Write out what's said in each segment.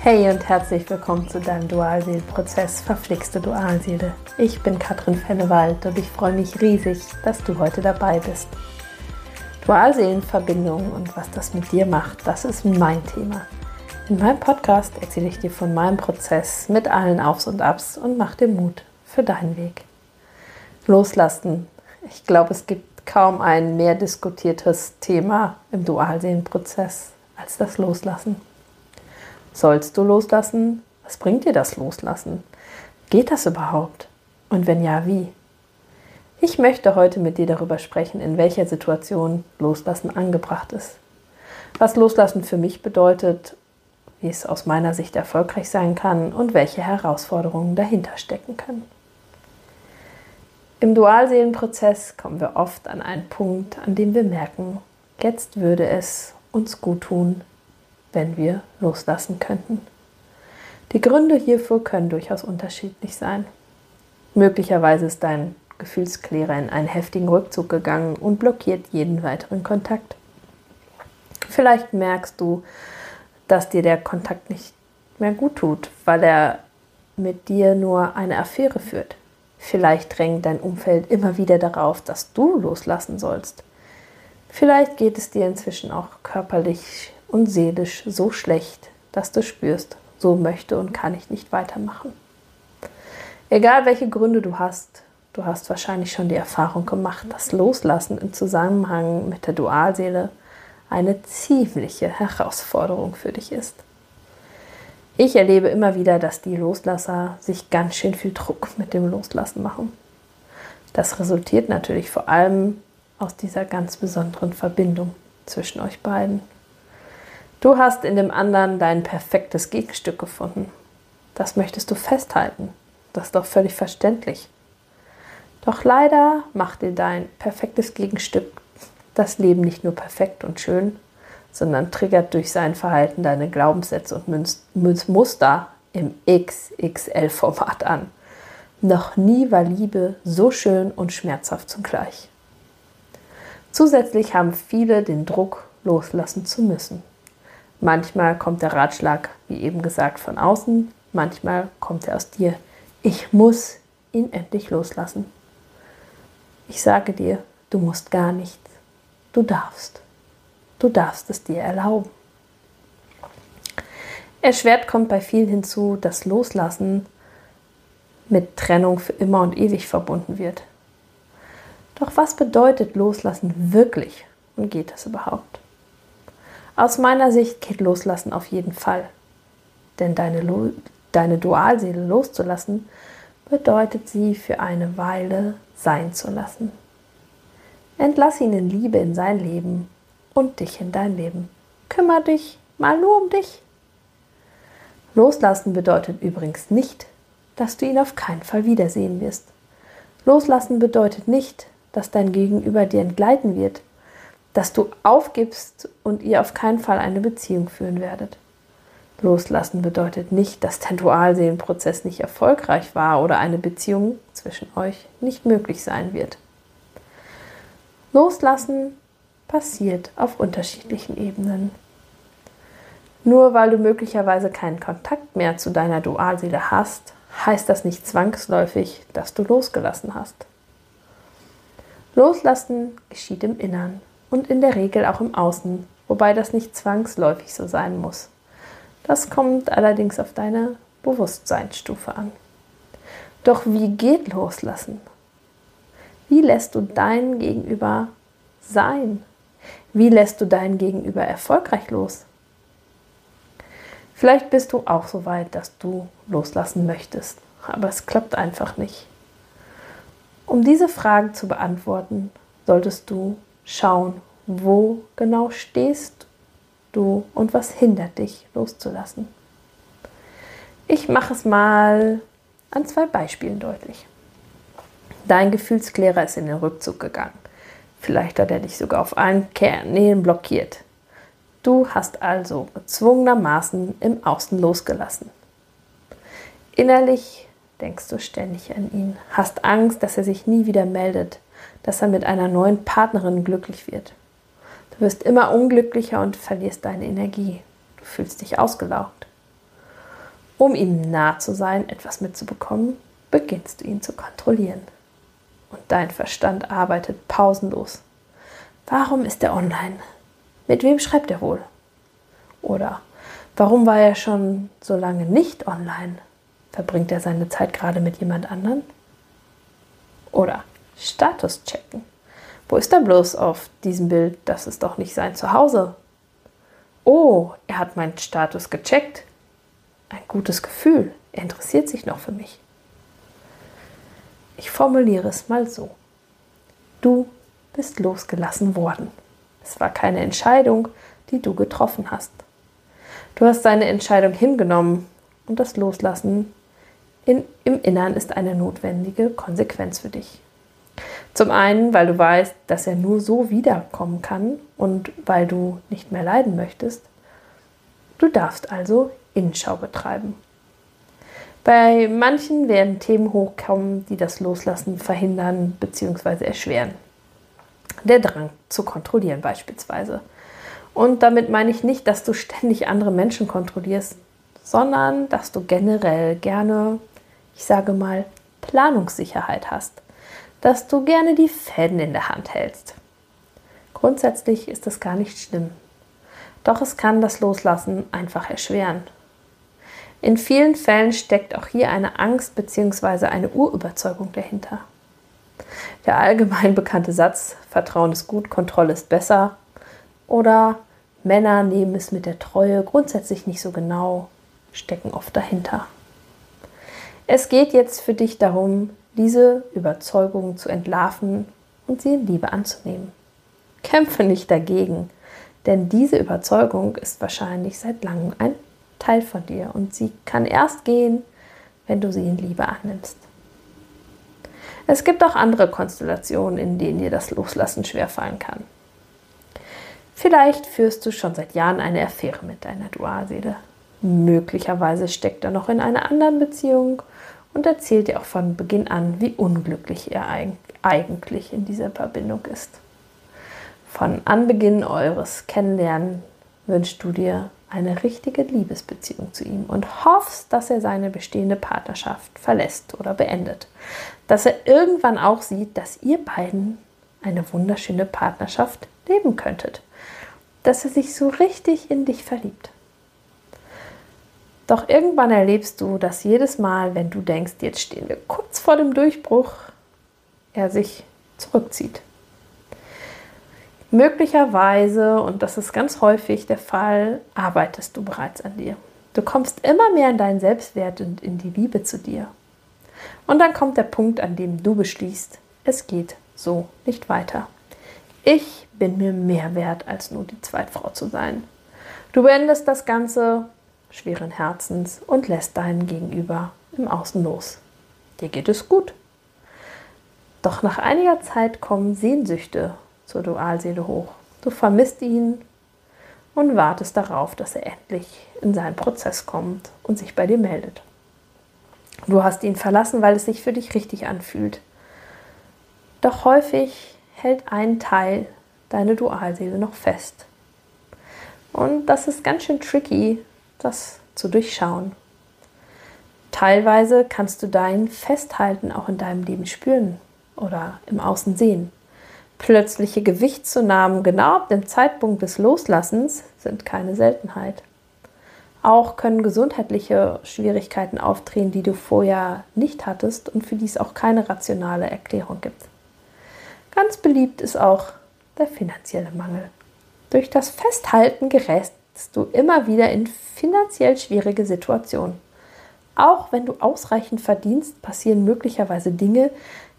Hey und herzlich willkommen zu deinem Dualseelenprozess Verflixte Dualseele. Ich bin Katrin Fennewald und ich freue mich riesig, dass du heute dabei bist. Dualseelenverbindung und was das mit dir macht, das ist mein Thema. In meinem Podcast erzähle ich dir von meinem Prozess mit allen Aufs und Abs und mach dir Mut für deinen Weg. Loslassen. Ich glaube, es gibt kaum ein mehr diskutiertes Thema im Dualseelenprozess als das Loslassen. Sollst du loslassen? Was bringt dir das Loslassen? Geht das überhaupt? Und wenn ja, wie? Ich möchte heute mit dir darüber sprechen, in welcher Situation Loslassen angebracht ist. Was Loslassen für mich bedeutet, wie es aus meiner Sicht erfolgreich sein kann und welche Herausforderungen dahinter stecken können. Im Dualseelenprozess kommen wir oft an einen Punkt, an dem wir merken, jetzt würde es uns gut tun, wenn wir loslassen könnten. Die Gründe hierfür können durchaus unterschiedlich sein. Möglicherweise ist dein Gefühlsklärer in einen heftigen Rückzug gegangen und blockiert jeden weiteren Kontakt. Vielleicht merkst du, dass dir der Kontakt nicht mehr gut tut, weil er mit dir nur eine Affäre führt. Vielleicht drängt dein Umfeld immer wieder darauf, dass du loslassen sollst. Vielleicht geht es dir inzwischen auch körperlich und seelisch so schlecht, dass du spürst, so möchte und kann ich nicht weitermachen. Egal welche Gründe du hast, du hast wahrscheinlich schon die Erfahrung gemacht, dass Loslassen im Zusammenhang mit der Dualseele eine ziemliche Herausforderung für dich ist. Ich erlebe immer wieder, dass die Loslasser sich ganz schön viel Druck mit dem Loslassen machen. Das resultiert natürlich vor allem aus dieser ganz besonderen Verbindung zwischen euch beiden. Du hast in dem anderen dein perfektes Gegenstück gefunden. Das möchtest du festhalten. Das ist doch völlig verständlich. Doch leider macht dir dein perfektes Gegenstück das Leben nicht nur perfekt und schön, sondern triggert durch sein Verhalten deine Glaubenssätze und Muster im XXL-Format an. Noch nie war Liebe so schön und schmerzhaft zugleich. Zusätzlich haben viele den Druck, loslassen zu müssen. Manchmal kommt der Ratschlag, wie eben gesagt, von außen, manchmal kommt er aus dir. Ich muss ihn endlich loslassen. Ich sage dir, du musst gar nichts. Du darfst. Du darfst es dir erlauben. Erschwert kommt bei vielen hinzu, dass Loslassen mit Trennung für immer und ewig verbunden wird. Doch was bedeutet Loslassen wirklich und geht das überhaupt? Aus meiner Sicht geht Loslassen auf jeden Fall. Denn deine, Lo deine Dualseele loszulassen, bedeutet sie für eine Weile sein zu lassen. Entlass ihn in Liebe in sein Leben und dich in dein Leben. Kümmer dich mal nur um dich. Loslassen bedeutet übrigens nicht, dass du ihn auf keinen Fall wiedersehen wirst. Loslassen bedeutet nicht, dass dein Gegenüber dir entgleiten wird, dass du aufgibst und ihr auf keinen Fall eine Beziehung führen werdet. Loslassen bedeutet nicht, dass der Dualseelenprozess nicht erfolgreich war oder eine Beziehung zwischen euch nicht möglich sein wird. Loslassen passiert auf unterschiedlichen Ebenen. Nur weil du möglicherweise keinen Kontakt mehr zu deiner Dualseele hast, heißt das nicht zwangsläufig, dass du losgelassen hast. Loslassen geschieht im Innern und in der Regel auch im Außen, wobei das nicht zwangsläufig so sein muss. Das kommt allerdings auf deine Bewusstseinsstufe an. Doch wie geht Loslassen? Wie lässt du dein Gegenüber sein? Wie lässt du dein Gegenüber erfolgreich los? Vielleicht bist du auch so weit, dass du loslassen möchtest, aber es klappt einfach nicht. Um diese Fragen zu beantworten, solltest du schauen, wo genau stehst du und was hindert dich loszulassen. Ich mache es mal an zwei Beispielen deutlich. Dein Gefühlsklärer ist in den Rückzug gegangen. Vielleicht hat er dich sogar auf allen Kanälen blockiert. Du hast also gezwungenermaßen im Außen losgelassen. Innerlich denkst du ständig an ihn, hast Angst, dass er sich nie wieder meldet, dass er mit einer neuen Partnerin glücklich wird. Du wirst immer unglücklicher und verlierst deine Energie. Du fühlst dich ausgelaugt. Um ihm nah zu sein, etwas mitzubekommen, beginnst du ihn zu kontrollieren. Und dein Verstand arbeitet pausenlos. Warum ist er online? Mit wem schreibt er wohl? Oder warum war er schon so lange nicht online? Verbringt er seine Zeit gerade mit jemand anderen? Oder Status checken. Wo ist er bloß auf diesem Bild? Das ist doch nicht sein Zuhause. Oh, er hat meinen Status gecheckt. Ein gutes Gefühl. Er interessiert sich noch für mich. Ich formuliere es mal so. Du bist losgelassen worden. Es war keine Entscheidung, die du getroffen hast. Du hast deine Entscheidung hingenommen und das Loslassen in, im Innern ist eine notwendige Konsequenz für dich. Zum einen, weil du weißt, dass er nur so wiederkommen kann und weil du nicht mehr leiden möchtest. Du darfst also Innenschau betreiben. Bei manchen werden Themen hochkommen, die das Loslassen verhindern bzw. erschweren. Der Drang zu kontrollieren beispielsweise. Und damit meine ich nicht, dass du ständig andere Menschen kontrollierst, sondern dass du generell gerne, ich sage mal, Planungssicherheit hast dass du gerne die Fäden in der Hand hältst. Grundsätzlich ist das gar nicht schlimm. Doch es kann das Loslassen einfach erschweren. In vielen Fällen steckt auch hier eine Angst bzw. eine Urüberzeugung dahinter. Der allgemein bekannte Satz Vertrauen ist gut, Kontrolle ist besser oder Männer nehmen es mit der Treue grundsätzlich nicht so genau, stecken oft dahinter. Es geht jetzt für dich darum, diese Überzeugungen zu entlarven und sie in Liebe anzunehmen. Kämpfe nicht dagegen, denn diese Überzeugung ist wahrscheinlich seit langem ein Teil von dir und sie kann erst gehen, wenn du sie in Liebe annimmst. Es gibt auch andere Konstellationen, in denen dir das Loslassen schwerfallen kann. Vielleicht führst du schon seit Jahren eine Affäre mit deiner Dualseele. Möglicherweise steckt er noch in einer anderen Beziehung und erzählt dir auch von Beginn an, wie unglücklich er eigentlich in dieser Verbindung ist. Von Anbeginn eures Kennenlernen wünschst du dir eine richtige Liebesbeziehung zu ihm und hoffst, dass er seine bestehende Partnerschaft verlässt oder beendet. Dass er irgendwann auch sieht, dass ihr beiden eine wunderschöne Partnerschaft leben könntet. Dass er sich so richtig in dich verliebt. Doch irgendwann erlebst du, dass jedes Mal, wenn du denkst, jetzt stehen wir kurz vor dem Durchbruch, er sich zurückzieht. Möglicherweise, und das ist ganz häufig der Fall, arbeitest du bereits an dir. Du kommst immer mehr in deinen Selbstwert und in die Liebe zu dir. Und dann kommt der Punkt, an dem du beschließt, es geht so nicht weiter. Ich bin mir mehr wert, als nur die Zweitfrau zu sein. Du beendest das Ganze schweren Herzens und lässt deinen Gegenüber im Außen los. Dir geht es gut. Doch nach einiger Zeit kommen Sehnsüchte zur Dualseele hoch. Du vermisst ihn und wartest darauf, dass er endlich in seinen Prozess kommt und sich bei dir meldet. Du hast ihn verlassen, weil es sich für dich richtig anfühlt. Doch häufig hält ein Teil deine Dualseele noch fest. Und das ist ganz schön tricky, das zu durchschauen. Teilweise kannst du dein Festhalten auch in deinem Leben spüren oder im Außen sehen. Plötzliche Gewichtszunahmen genau ab dem Zeitpunkt des Loslassens sind keine Seltenheit. Auch können gesundheitliche Schwierigkeiten auftreten, die du vorher nicht hattest und für die es auch keine rationale Erklärung gibt. Ganz beliebt ist auch der finanzielle Mangel. Durch das Festhalten gerätst du immer wieder in finanziell schwierige Situationen. Auch wenn du ausreichend verdienst, passieren möglicherweise Dinge,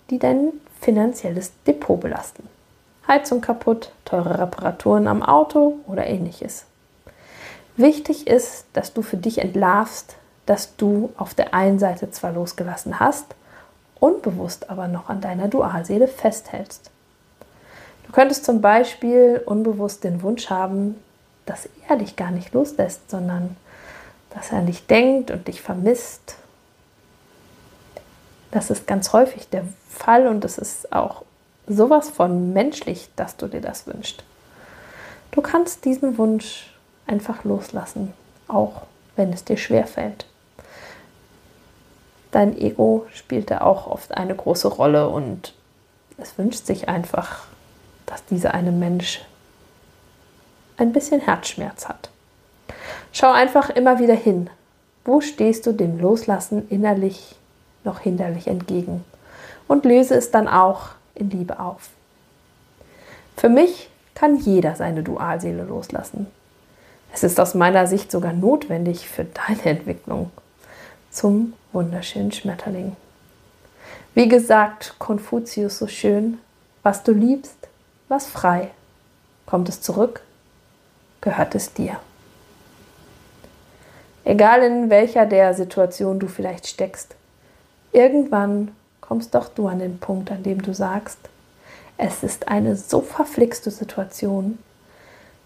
die dein finanzielles Depot belasten. Heizung kaputt, teure Reparaturen am Auto oder ähnliches. Wichtig ist, dass du für dich entlarvst, dass du auf der einen Seite zwar losgelassen hast, unbewusst aber noch an deiner Dualseele festhältst. Du könntest zum Beispiel unbewusst den Wunsch haben, dass er dich gar nicht loslässt, sondern dass er an dich denkt und dich vermisst. Das ist ganz häufig der Fall und es ist auch sowas von menschlich, dass du dir das wünschst. Du kannst diesen Wunsch einfach loslassen, auch wenn es dir schwer fällt. Dein Ego spielte auch oft eine große Rolle und es wünscht sich einfach, dass dieser eine Mensch ein bisschen Herzschmerz hat. Schau einfach immer wieder hin. Wo stehst du dem Loslassen innerlich noch hinderlich entgegen? Und löse es dann auch in Liebe auf. Für mich kann jeder seine Dualseele loslassen. Es ist aus meiner Sicht sogar notwendig für deine Entwicklung zum wunderschönen Schmetterling. Wie gesagt, Konfuzius so schön, was du liebst, lass frei. Kommt es zurück, gehört es dir. Egal in welcher der Situation du vielleicht steckst, irgendwann kommst doch du an den Punkt, an dem du sagst, es ist eine so verflixte Situation,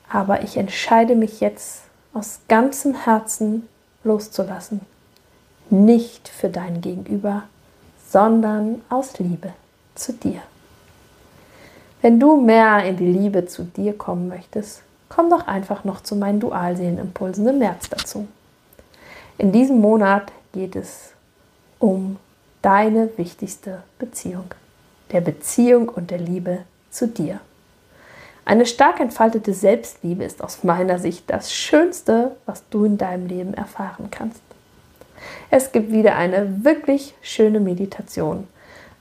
aber ich entscheide mich jetzt aus ganzem Herzen loszulassen. Nicht für dein Gegenüber, sondern aus Liebe zu dir. Wenn du mehr in die Liebe zu dir kommen möchtest, komm doch einfach noch zu meinen Dualseelenimpulsen im März dazu. In diesem Monat geht es um deine wichtigste Beziehung, der Beziehung und der Liebe zu dir. Eine stark entfaltete Selbstliebe ist aus meiner Sicht das Schönste, was du in deinem Leben erfahren kannst. Es gibt wieder eine wirklich schöne Meditation,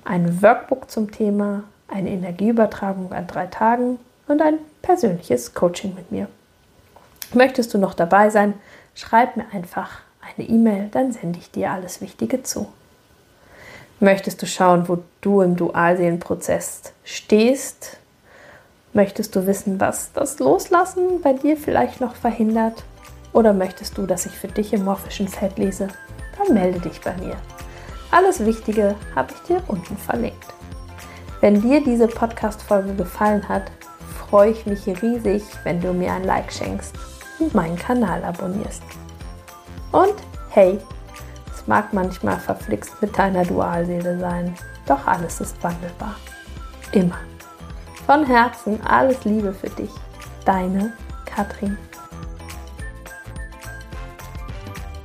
ein Workbook zum Thema, eine Energieübertragung an drei Tagen und ein persönliches Coaching mit mir. Möchtest du noch dabei sein, schreib mir einfach eine E-Mail, dann sende ich dir alles Wichtige zu. Möchtest du schauen, wo du im Dualseelenprozess stehst? Möchtest du wissen, was das Loslassen bei dir vielleicht noch verhindert? Oder möchtest du, dass ich für dich im morphischen Feld lese? Dann melde dich bei mir. Alles Wichtige habe ich dir unten verlinkt. Wenn dir diese Podcast-Folge gefallen hat, freue ich mich riesig, wenn du mir ein Like schenkst und meinen Kanal abonnierst. Und hey, es mag manchmal verflixt mit deiner Dualseele sein, doch alles ist wandelbar. Immer. Von Herzen alles Liebe für dich. Deine Katrin.